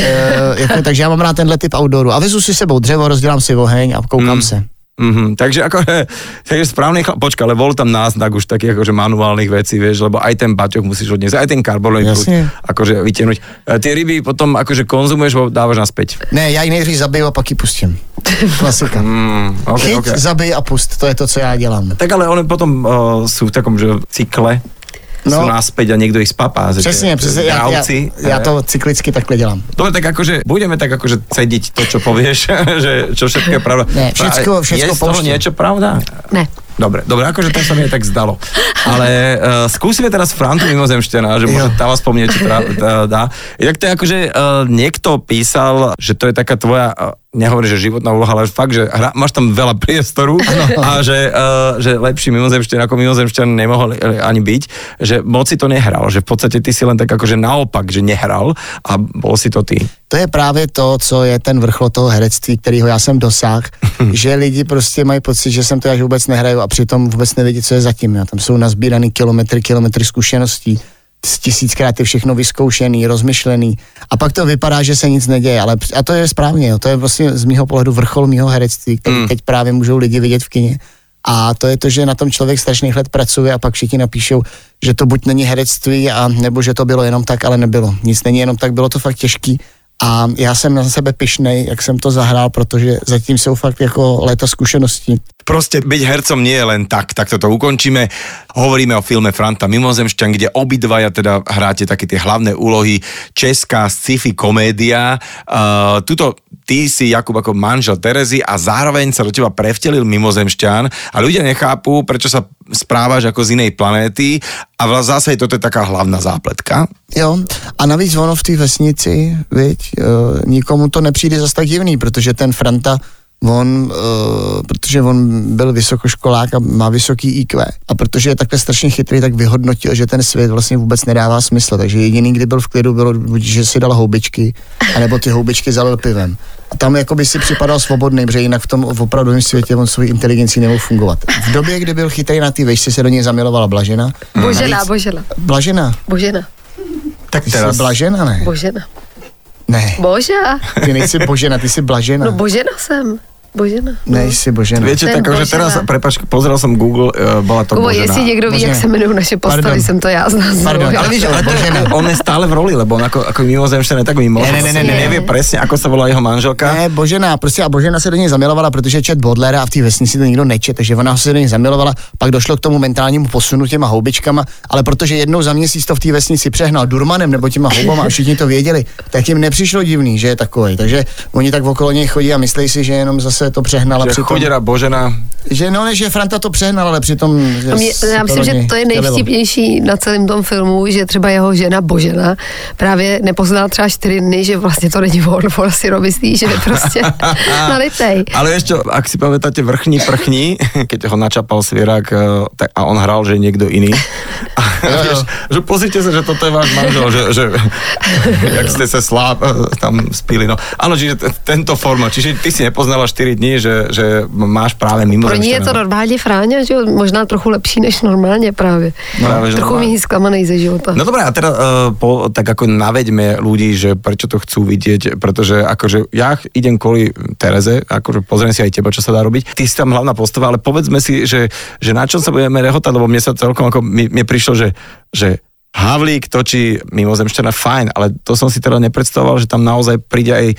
e, jako, takže já mám rád tenhle typ outdooru a vezu si sebou dřevo, rozdělám si oheň a koukám Mm. se. Mm-hmm. Takže akože, takže chlap, počka, ale bol tam náznak už takých akože manuálnych vecí, vieš, lebo aj ten baťoch musíš odniesť, aj ten karbonový prúd, akože vytiahnuť. E, Tie ryby potom akože konzumuješ, dávaš naspäť. Ne, já ji nejdřív zabiju a pak ji pustím. Klasika. Mm, okay, Chyť, okay. zabij a pust, to je to, co já dělám. Tak ale one potom uh, sú v takom, že cykle, no. sú No. naspäť a niekto ich spapá. že Přesně, přesně, já, já, já to cyklicky takhle dělám. Dobre, tak akože budeme tak akože cediť to, čo povieš, že čo všetko je pravda. Ne, všetko- A všetko Je z toho niečo pravda? Ne. Dobre, dobre, akože to sa mi tak zdalo. Ale uh, skúsime teraz Frantu Mimozemšťana, že možno tam aspoň niečo tra- dá- dá. Jak to je akože uh, niekto písal, že to je taká tvoja, uh, nehovorím, že životná úloha, ale fakt, že hra, máš tam veľa priestoru a že, uh, že lepší mimozemšťan ako mimozemšťan nemohol ani byť, že moc si to nehral, že v podstate ty si len tak akože naopak, že nehral a bol si to ty. To je právě to, co je ten vrchol toho herectví, kterýho já jsem dosáhl, že lidi prostě mají pocit, že jsem to až vůbec nehraju a přitom vůbec nevědí, co je zatím. Jo. Tam jsou nazbíraný kilometry, kilometry zkušeností, tisíckrát je všechno vyzkoušený, rozmyšlený a pak to vypadá, že se nic neděje, ale a to je správně, jo. to je vlastně z mýho pohledu vrchol mýho herectví, který Mm. teď právě můžou lidi vidět v kině. A to je to, že na tom člověk strašných let pracuje a pak všichni napíšou, že to buď není herectví, a nebo že to bylo jenom tak, ale nebylo. Nic není jenom tak, bylo to fakt těžký. A já jsem na sebe pišnej, jak jsem to zahrál, protože zatím jsou fakt jako léta zkušeností. Proste byť hercom nie je len tak, tak toto ukončíme. Hovoríme o filme Franta Mimozemšťan, kde obidvaja teda hráte také tie hlavné úlohy. Česká sci-fi komédia. Uh, tuto ty si Jakub ako manžel Terezy a zároveň sa do teba prevtelil mimozemšťan a ľudia nechápu, prečo sa správaš ako z inej planéty a v zase je taká hlavná zápletka. Jo, a navíc ono v té vesnici, viď, uh, nikomu to nepřijde zas tak divný, protože ten Franta, on, uh, protože on byl vysokoškolák a má vysoký IQ a protože je takhle strašně chytrý, tak vyhodnotil, že ten svět vlastně vůbec nedává smysl, takže jediný, kdy byl v klidu, bylo, že si dal houbičky, anebo ty houbičky zalil pivem. A tam jako by si připadal svobodný, protože jinak v tom opravdovém světě on svojí inteligencí nemohl fungovat. V době, kdy byl chytrý na té vešce, se do něj zamilovala Blažena. Božena, Navíc- Božena, Blažena, Božena, Tak ty jsi teraz... Blažena, ne? Božena. Ne, Boža. ty nejsi Božena, ty jsi Blažena. No Božena jsem. Božena. Nejsi Božena. Viete, Ten tak Božena. teraz, prepač, pozrel som Google, uh, bola to Kubo, Božena. jestli někdo ví, jak Božena. se jmenují naše postavy, Pardon. jsem to já z nás. Pardon, Ale víš, ale Božena. on je stále v roli, lebo on ako, ako mimozemšťan je tak mimo. Ne, ne, ne, ne, ne. nevie presne, ako sa volá jeho manželka. Ne, Božena, prostě a Božena se do něj zamilovala, protože čet Bodlera a v té vesnici to nikdo neče, takže ona se do něj zamilovala, pak došlo k tomu mentálnímu posunu těma houbičkama, ale protože jednou za měsíc to v té vesnici přehnal Durmanem nebo těma houbama a všichni to věděli, tak jim nepřišlo divný, že je takový. Takže oni tak okolo něj chodí a myslí si, že jenom zase to přehnal a Že přitom, chodera Božena. že no ne, že Franta to přehnal, ale přitom že A mě, já myslím, že to je nejvtipnější na celém tom filmu, že třeba jeho žena Božena právě nepoznala třeba čtyři dny, že vlastně to není on, on si myslí, že je prostě nalitej. Ale čo, ak si pamätáte vrchní prchní, keď ho načapal svierak eh, tak, a on hral, že je niekto iný. A, vieš, že pozrite sa, že toto je váš manžel, že, že jak ste sa slá, eh, tam spili. No. Áno, čiže t- tento forma, čiže ty si nepoznala 4 dní, že, že máš práve mimo Pro ní je to normálně Fráňa, že možná trochu lepší než normálně právě. No, Práve, že trochu méně zklamaný ze života. No dobré, a teda uh, po, tak ako naveďme ľudí, že prečo to chcú vidieť, pretože akože ja idem kvôli Tereze, akože pozriem si aj teba, čo sa dá robiť. Ty si tam hlavná postava, ale povedzme si, že, že na čom sa budeme rehotať, lebo mne sa celkom ako, mi, mne prišlo, že, že Havlík točí mimozemšťana fajn, ale to som si teda nepredstavoval, že tam naozaj príde aj e,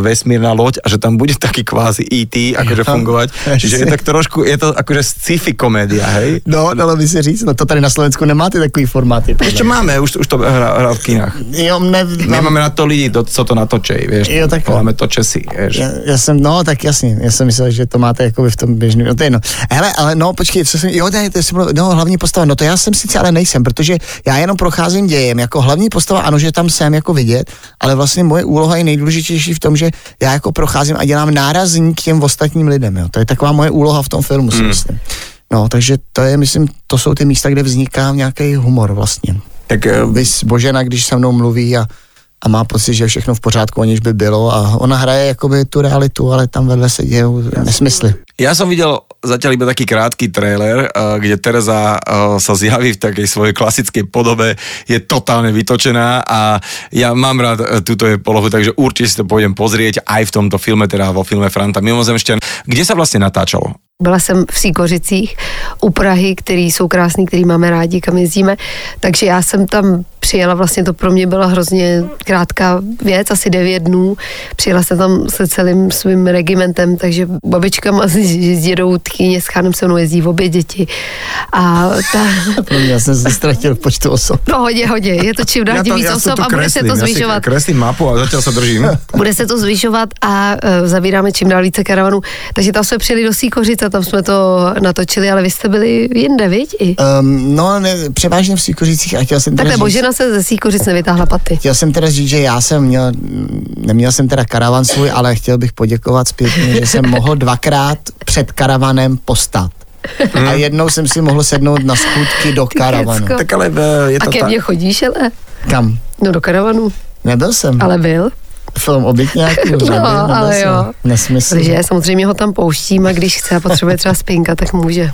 vesmírna loď a že tam bude taký kvázi E.T. akože Jo, fungovať. Čiže je tak trošku, je to akože sci-fi komédia, hej? No, dalo by se říct, no to tady na Slovensku nemáte takový formáty. mě. máme, už, už to hrá, hrá v kinách. Jo, ne, My máme na to lidi, co to natočej, vieš. Jo, takhle. Voláme to Česi, vieš. Já, já, jsem, no tak jasně, já jsem myslel, že to máte jako v tom běžném, no to je jedno. Hele, ale no počkej, co jsem, jo, to je, to jsem, no hlavní postava, no to já jsem sice ale nejsem, protože já jenom procházím dějem, jako hlavní postava, ano, že tam jsem jako vidět, ale vlastně moje úloha je nejdůležitější v tom, že já jako procházím a dělám nárazník k těm ostatním lidem, jo. To je taková moje úloha v tom filmu, si Mm. myslím. No, takže to je, myslím, to jsou ty místa, kde vzniká nějaký humor vlastně. Tak e, Vys Božena, když se mnou mluví a, a má pocit, že je všechno v pořádku, aniž by bylo a ona hraje jakoby tu realitu, ale tam vedle se dějou nesmysly. Ja som videl zatiaľ iba taký krátky trailer, uh, kde Tereza sa zjaví v takej svojej klasickej podobe, je totálne vytočená a ja mám rád uh, túto jej polohu, takže určite si to pôjdem pozrieť aj v tomto filme, teda vo filme Franta Mimozemšťan. Kde sa vlastne natáčalo? Byla jsem v Síkořicích u Prahy, který jsou krásný, který máme rádi, kam jezdíme. Takže já jsem tam přijela, vlastně to pro mě byla hrozně krátká věc, asi devět dnů. Přijela jsem tam se celým svým regimentem, takže babičkama s, s dědou, tchýně s chánem se mnou jezdí v obě děti. A ta, Pro mě já jsem se ztratil v počtu osob. no hodně, hodně, je to čím dál tím víc osob a bude se to zvyšovat. Kreslím mapu a zatiaľ sa držím. Bude se to zvyšovat a uh, zavíráme čím dál více karavanů. Takže tam jsme přijeli do Síkořic a tam jsme to natočili, ale vy jste byli jinde, viď? I? Um, no, ne, převážně v Síkořicích a chtěl jsem Takhle, Božena se ze Síkořic nevytáhla paty. chtěl jsem teda říct, že já jsem měl, neměl jsem teda karavan svůj, ale chtěl bych poděkovat zpětně, že jsem mohl dvakrát před karavanem postat. A jednou jsem si mohl sednout na skutky do karavanu. kecko. Tak ale e, je A to ke tak. mně chodíš, ale? Kam? No do karavanu. Nebyl jsem. Ale byl. Film obytňáků. No, nebyl ale jsem. jo. Nesmysl. Takže samozřejmě ho tam pouštím a když chce a potřebuje třeba spinka, tak může.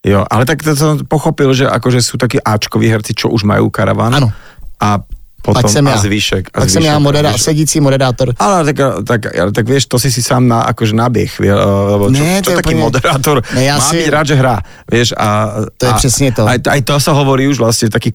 Jo, ale tak to som pochopil, že akože sú takí Ačkoví herci, čo už majú karaván. Ano. A potom Pak jsem a já. zvyšek. A Pak jsem já zvyšek, vieš. sedící moderátor. Ale tak, tak, ale tak vieš, to si si sám na, akože nabieh, vie, lebo čo, Ne, čo to je taký úplne- moderátor Ne, ja má si- byť rád, že hrá, vieš, a... To je a, přesně to. Aj, aj to sa hovorí už vlastne v takých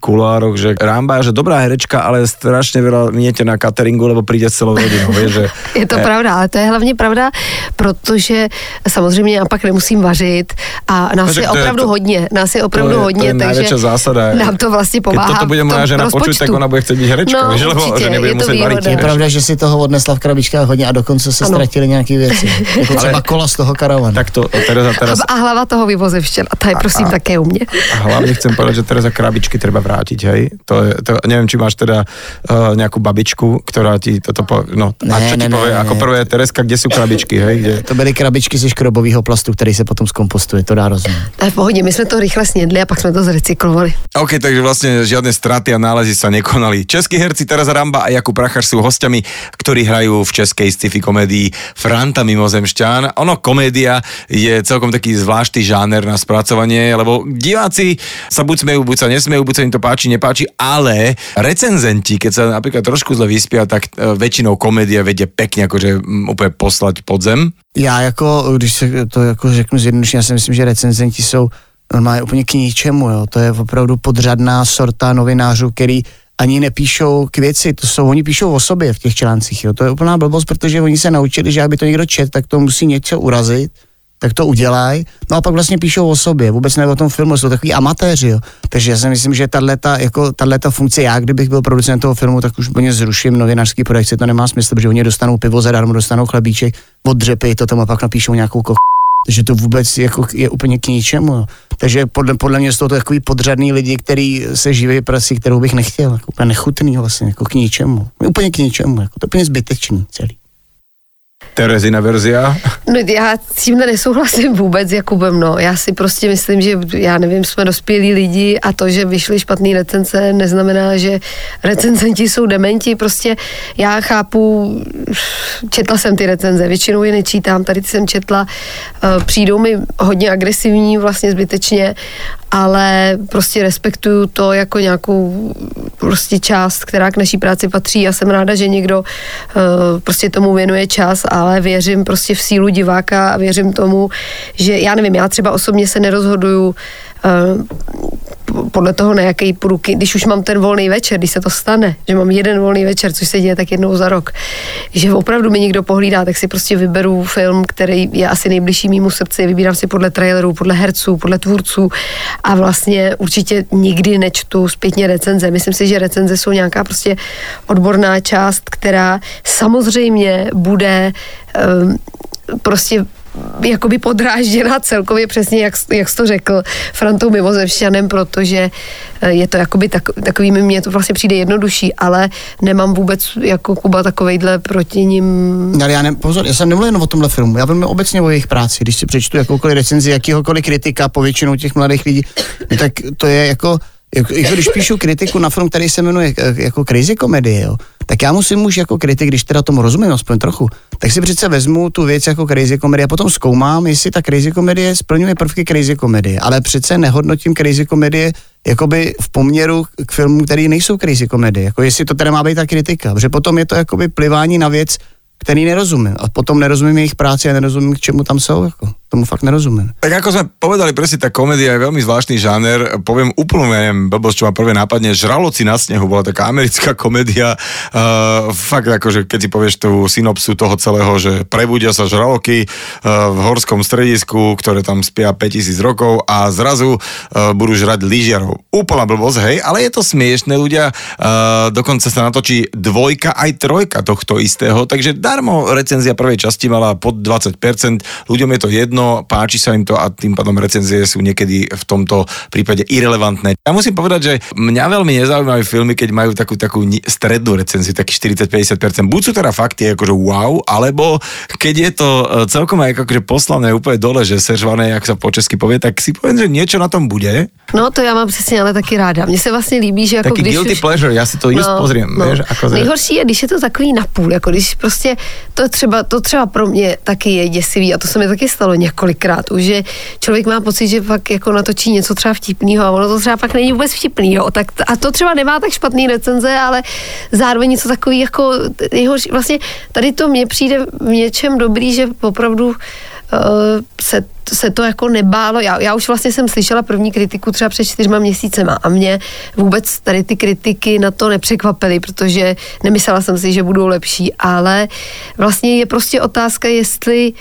že Ramba, že dobrá herečka, ale strašne veľa miniete na cateringu, lebo príde celou rodinou, vieš, že... Je to Eh, pravda, ale to je hlavně pravda, protože samozřejmě já pak nemusím vařit a nás Takže je to opravdu to- hodně, nás je to opravdu je, hodně, to je takže zásada. nám to vlastně pomáhá Keď toto bude moja žena počuť, tak ona bude chcieť byť herečka, No, lebo určitě, že nebude je to variť. výhoda. Je pravda, že si toho odnesla v krabičkách hodně a dokonce se Ano. ztratily nějaké věci. Jako třeba kola z toho karavanu. Tak to Tereza teraz... A hlava toho vyvozevštěla, ta je prosím také u mě. A hlavne chcem povedať, že Tereza krabičky treba vrátiť, hej? To je, to, neviem, či máš teda uh, nejakú babičku, ktorá ti toto po, no, a Ne, čo ti ne, ne, povie, ne. ako prvé, Tereska, kde sú krabičky, hej? Kde? To byly krabičky ze škrobového plastu, který se potom zkompostuje, to dá rozumět. To je v pohodě, my jsme to rychle snědli a pak jsme to zrecyklovali. OK, takže vlastne žiadne straty a nálezy sa nekonali. Českí herci Tereza Ramba a Jakub Prachař sú hostiami, ktorí hrajú v českej sci-fi komédii Franta Mimozemšťan. Ono, komédia je celkom taký zvláštny žáner na spracovanie, lebo diváci sa buď smejú, buď sa nesmejú, buď sa im to páči, nepáči, ale recenzenti, keď sa napríklad trošku zle vyspia, tak e, väčšinou komédia vedie pekne akože mm, úplne poslať pod zem. Já jako, když se to jako řeknu zjednodušeně, já si myslím, že recenzenti jsou normálně úplně k ničemu, jo. To je opravdu podřadná sorta novinářů, který ani nepíšou k věci, to jsou, oni píšou o sobě v těch článcích, jo. To je úplná blbost, protože oni se naučili, že aby to někdo čet, tak to musí něco urazit, tak to udělají, no a pak vlastně píšou o sobě, vůbec ne o tom filmu, jsou takový amatéři, jo. Takže já si myslím, že tato, jako, tato funkce, já kdybych byl producent toho filmu, tak už úplně zruším novinářský projekci, to nemá smysl, protože oni dostanou pivo zadarmo, dostanou chlebíček, oddřepy to tam a pak napíšou nějakou ko takže to vůbec jako je úplně k ničemu. jo. Takže podle, podle mě jsou to takový podřadný lidi, který se živí prací, kterou bych nechtěl. Jako úplně nechutný vlastně, jako k ničemu. Úplně k ničemu, jako to je úplně zbytečný celý. Terezina verzia. No já s tímhle nesouhlasím vůbec Jakubem, no. Já si prostě myslím, že já nevím, jsme dospělí lidi a to, že vyšly špatný recenze, neznamená, že recenzenti jsou dementi. Prostě já chápu, četla jsem ty recenze, většinou je nečítám, tady jsem četla, eh, přijdou mi hodně agresivní vlastně zbytečně, ale prostě respektuju to jako nějakou prostě část, která k naší práci patří. Já jsem ráda, že někdo eh, prostě tomu věnuje čas, ale věřím prostě v sílu diváka a věřím tomu, že já nevím, já třeba osobně se nerozhoduju podle toho, na jaký půjdu, když už mám ten volný večer, když se to stane, že mám jeden volný večer, což se děje tak jednou za rok, že opravdu mi někdo pohlídá, tak si prostě vyberu film, který je asi nejbližší mýmu srdci, vybírám si podle trailerů, podle herců, podle tvůrců a vlastně určitě nikdy nečtu zpětně recenze. Myslím si, že recenze jsou nějaká prostě odborná část, která samozřejmě bude um, prostě jakoby podrážděna celkově přesně, jak, jak jsi to řekl, Frantou Mimozevšťanem, protože eh, je to jakoby tak, takový, mně to vlastně přijde jednodušší, ale nemám vůbec jako Kuba takovejhle proti ním Ale já ne, pozor, já jsem nemluvil jen o tomhle filmu, já mluvím obecně o jejich práci. Když si přečtu jakoukoliv recenzi jakýhokoliv kritika po většinou těch mladých lidí, no tak to je jako, jako, jako když píšu kritiku na film, který se jmenuje eh, jako crazy komedie, jo, tak já musím už jako kritik, když teda tomu rozumím aspoň trochu, tak si přece vezmu tu věc jako crazy komedie a potom zkoumám, jestli ta crazy komedie splňuje prvky crazy komedie, ale přece nehodnotím crazy komedie jakoby v poměru k filmům, který nejsou crazy komedie, jako jestli to teda má být ta kritika, protože potom je to jakoby plivání na věc, který nerozumím. A potom nerozumím jejich práci a nerozumím, k čemu tam jsou. Jako. Tomu fakt nerozumím. Tak ako sme povedali, presne tá komédia je veľmi zvláštny žáner. Poviem úplnú, ja neviem, blbosť, čo ma prvé nápadne, Žraloci na snehu bola taká americká komédia. Uh, fakt akože, keď si povieš tú synopsu toho celého, že prebudia sa žraloky uh, v horskom stredisku, ktoré tam spia 5000 rokov a zrazu uh, budú žrať lyžiarov. Úplná blbosť, hej, ale je to smiešné ľudia. Uh, dokonca sa natočí dvojka aj trojka tohto istého, takže darmo recenzia prvej časti mala pod 20%, ľuďom je to jedno, páči sa im to a tým pádom recenzie sú niekedy v tomto prípade irrelevantné. Ja musím povedať, že mňa veľmi nezaujímajú filmy, keď majú takú, takú strednú recenziu, taký 40-50%. Buď sú teda fakty akože wow, alebo keď je to e, celkom aj akože poslané úplne dole, že sežvané, jak sa po česky povie, tak si poviem, že niečo na tom bude. No to já mám přesně ale taky ráda. Mně se vlastně líbí, že jako Taký když guilty už... pleasure, ja si to just pozriem. Vieš, ako, Nejhorší je, když je to takový napůl, jako když prostě to třeba, to třeba pro mě taky je děsivý a to se mi taky stalo několikrát už, že člověk má pocit, že pak jako natočí něco třeba vtipného a ono to třeba pak není vůbec vtipný, jo. Tak, a to třeba nemá tak špatný recenze, ale zároveň něco takový jako nejhorší, vlastně tady to mně přijde v něčem dobrý, že opravdu se, se to jako nebálo. Já, já už vlastně jsem slyšela první kritiku třeba před čtyřma měsícema a mě vůbec tady ty kritiky na to nepřekvapily, protože nemyslela jsem si, že budou lepší, ale vlastně je prostě otázka, jestli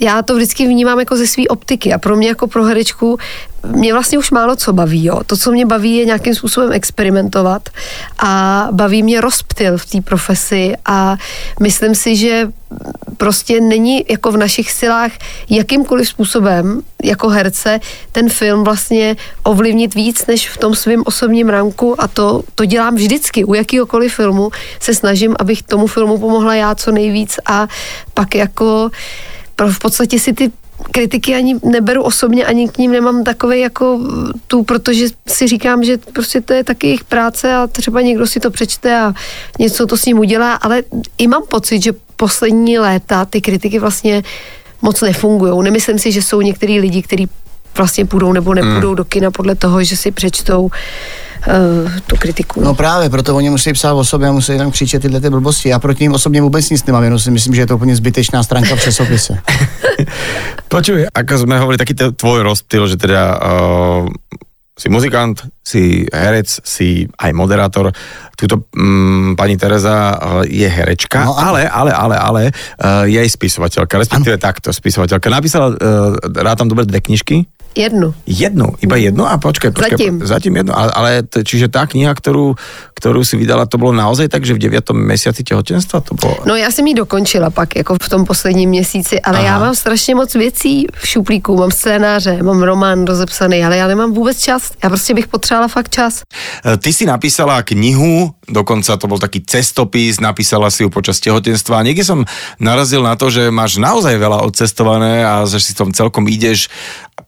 já to vždycky vnímám jako ze své optiky a pro mě jako pro herečku mě vlastně už málo co baví. Jo. To, co mě baví, je nějakým způsobem experimentovat a baví mě rozptyl v té profesi a myslím si, že prostě není jako v našich silách jakýmkoliv způsobem jako herce ten film vlastně ovlivnit víc než v tom svém osobním ranku a to, to dělám vždycky. U jakýhokoliv filmu se snažím, abych tomu filmu pomohla já co nejvíc a pak jako pro v podstatě si ty kritiky ani neberu osobně, ani k ním nemám takový jako tu, protože si říkám, že prostě to je taky jejich práce a třeba někdo si to přečte a něco to s ním udělá, ale i mám pocit, že poslední léta ty kritiky vlastně moc nefungují. Nemyslím si, že jsou některý lidi, kteří vlastně půjdou nebo nepůjdou hmm. do kina podle toho, že si přečtou uh, tu kritiku. No právě, proto oni musí psát o sobě a musí tam křičet tyhle ty blbosti. Já proti ním osobně vůbec nic nemám, jenom si myslím, že je to úplně zbytečná stránka v časopise. Počuj, ako sme hovorili, taký tvoj rozptyl, že teda uh, si muzikant, si herec, si aj moderátor. Tuto um, pani Tereza uh, je herečka, No, no, ale, ale, ale, ale uh, je aj spisovateľka, respektíve takto spisovateľka. Napísala, uh, rád tam dobre dve knižky, Jednu. Jednu, iba jednu? A počkaj, počkaj. Zatím. Zatím jednu. Ale, ale čiže tá kniha, ktorú, ktorú si vydala, to bolo naozaj tak, že v 9. mesiaci tehotenstva to bolo... No já jsem ji dokončila pak, jako v tom posledním měsíci, ale Aha. já mám strašně moc věcí v šuplíku, mám scénáře, mám román rozepsaný, ale já nemám vůbec čas. Já prostě bych potřebovala fakt čas. E, Ty si napísala knihu, dokonca to bol taký cestopis, napísala si ju počas tehotenstva a niekde som narazil na to, že máš naozaj veľa odcestované a že si tom celkom ideš.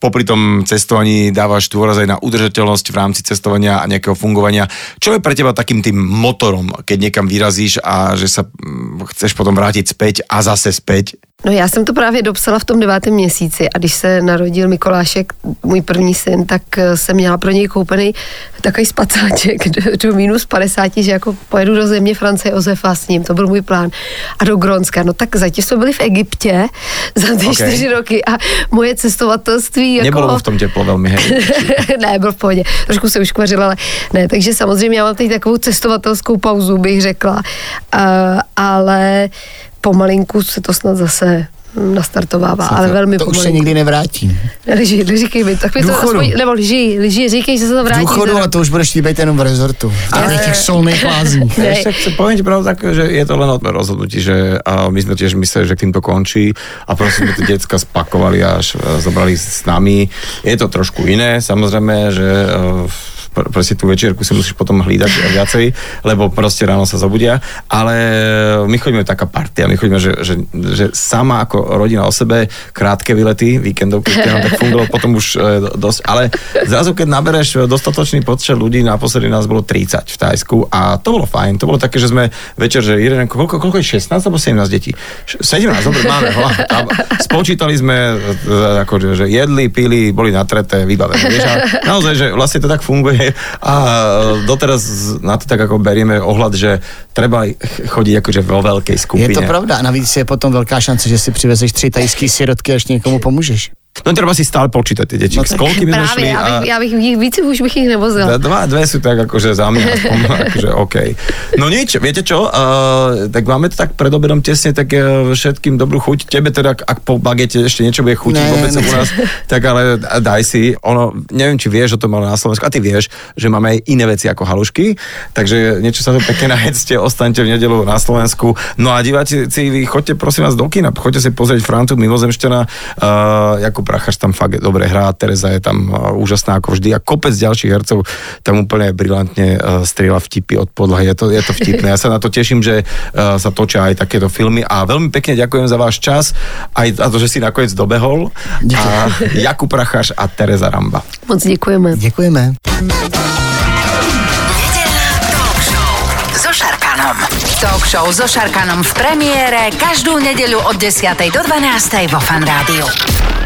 Popri tom cestovaní dávaš dôraz aj na udržateľnosť v rámci cestovania a nejakého fungovania. Čo je pre teba takým tým motorom, keď niekam vyrazíš a že sa mm, chceš potom vrátiť späť a zase späť? No já jsem to právě dopsala v tom devátém měsíci a když se narodil Mikolášek, můj první syn, tak eh, jsem měla pro něj koupený takový spacáček do, do minus 50, že jako pojedu do země Francie Josefa s ním, to byl můj plán. A do Gronska, no tak zatím jsme byli v Egyptě za ty Ok. čtyři roky a moje cestovatelství jako... Nebylo v tom teplo veľmi, hej. ne, byl v pohodě. Trošku se uškvařila, ale ne. Takže samozřejmě já mám teď takovou cestovatelskou pauzu, bych řekla. Uh, ale pomalinku se to snad zase nastartovává, ale velmi To už se pomalinku. nikdy nevrátí. Liži, neříkej mi, tak mi to Důchodu. aspoň, nebo liži, liži, říkej, že se to V vrátí. důchodu, za ale to už budeš líbit jenom v rezortu. V takových těch solných lázních. Ešte chcem poviem ti pravdu tak, že je to len o rozhodnutí, že a my sme tiež mysleli, že tým to končí a sme tie decka spakovali a až e, zobrali s nami. Je to trošku iné, samozrejme, že e, pr- proste tú večierku si musíš potom hlídať viacej, lebo proste ráno sa zobudia, ale my chodíme taká partia, my chodíme, že, že, že sama ako rodina o sebe, krátke vylety, víkendovky, keď nám tak fungovalo, potom už e, do- dosť, ale zrazu, keď nabereš dostatočný počet ľudí, naposledy nás bolo 30 v Tajsku a to bolo fajn, to bolo také, že sme večer, že jeden, koľko, koľko je 16 alebo 17 detí? Š- 17, dobre, máme ho. A spočítali sme, e, ako, že jedli, pili, boli natreté, vybavené. Vieš, a naozaj, že vlastne to tak funguje a doteraz na to tak ako berieme ohľad, že treba chodiť akože vo veľkej skupine. Je to pravda. A navíc je potom velká šance, že si přivezeš tři tajský sirotky, až někomu pomůžeš. No treba si stále počítať tie deti. No Koľky by sme šli Právě, já a... bych, já bych jich víc už bych jich nevozila. Dva, dve sú tak akože za mňa aspoň, akože OK. No nič, viete čo, uh, tak máme to tak pred obedom tesne, tak uh, všetkým dobrú chuť. Tebe teda, ak- po bagete ešte niečo bude chutiť Ne, vôbec ne. u nás, tak ale daj si. Ono, neviem, či vieš o tom, ale na Slovensku, a ty vieš, že máme aj iné veci ako halušky, takže niečo sa to pekne najedzte, ostaňte v nedelu na Slovensku. No a diváci, vy choďte prosím vás do kina, choďte si pozrieť Frantu Mimozemšťana, uh, Jakub Prachař tam fakt dobre hrá, Tereza je tam uh, úžasná ako vždy a kopec ďalších hercov tam úplne brilantne uh, strieľa vtipy od podlahy. Je to, je to vtipné. Ja sa na to teším, že sa točia aj takéto filmy a veľmi pekne ďakujem za váš čas aj za to, že si nakoniec dobehol. A Jakub Prachař a Tereza Ramba. Moc děkujeme. Děkujeme. Nedeľná talk show so Šarkanom. Talk show so Šarkanom v premiére každú nedeľu od 10. do 12. vo Fan Rádiu.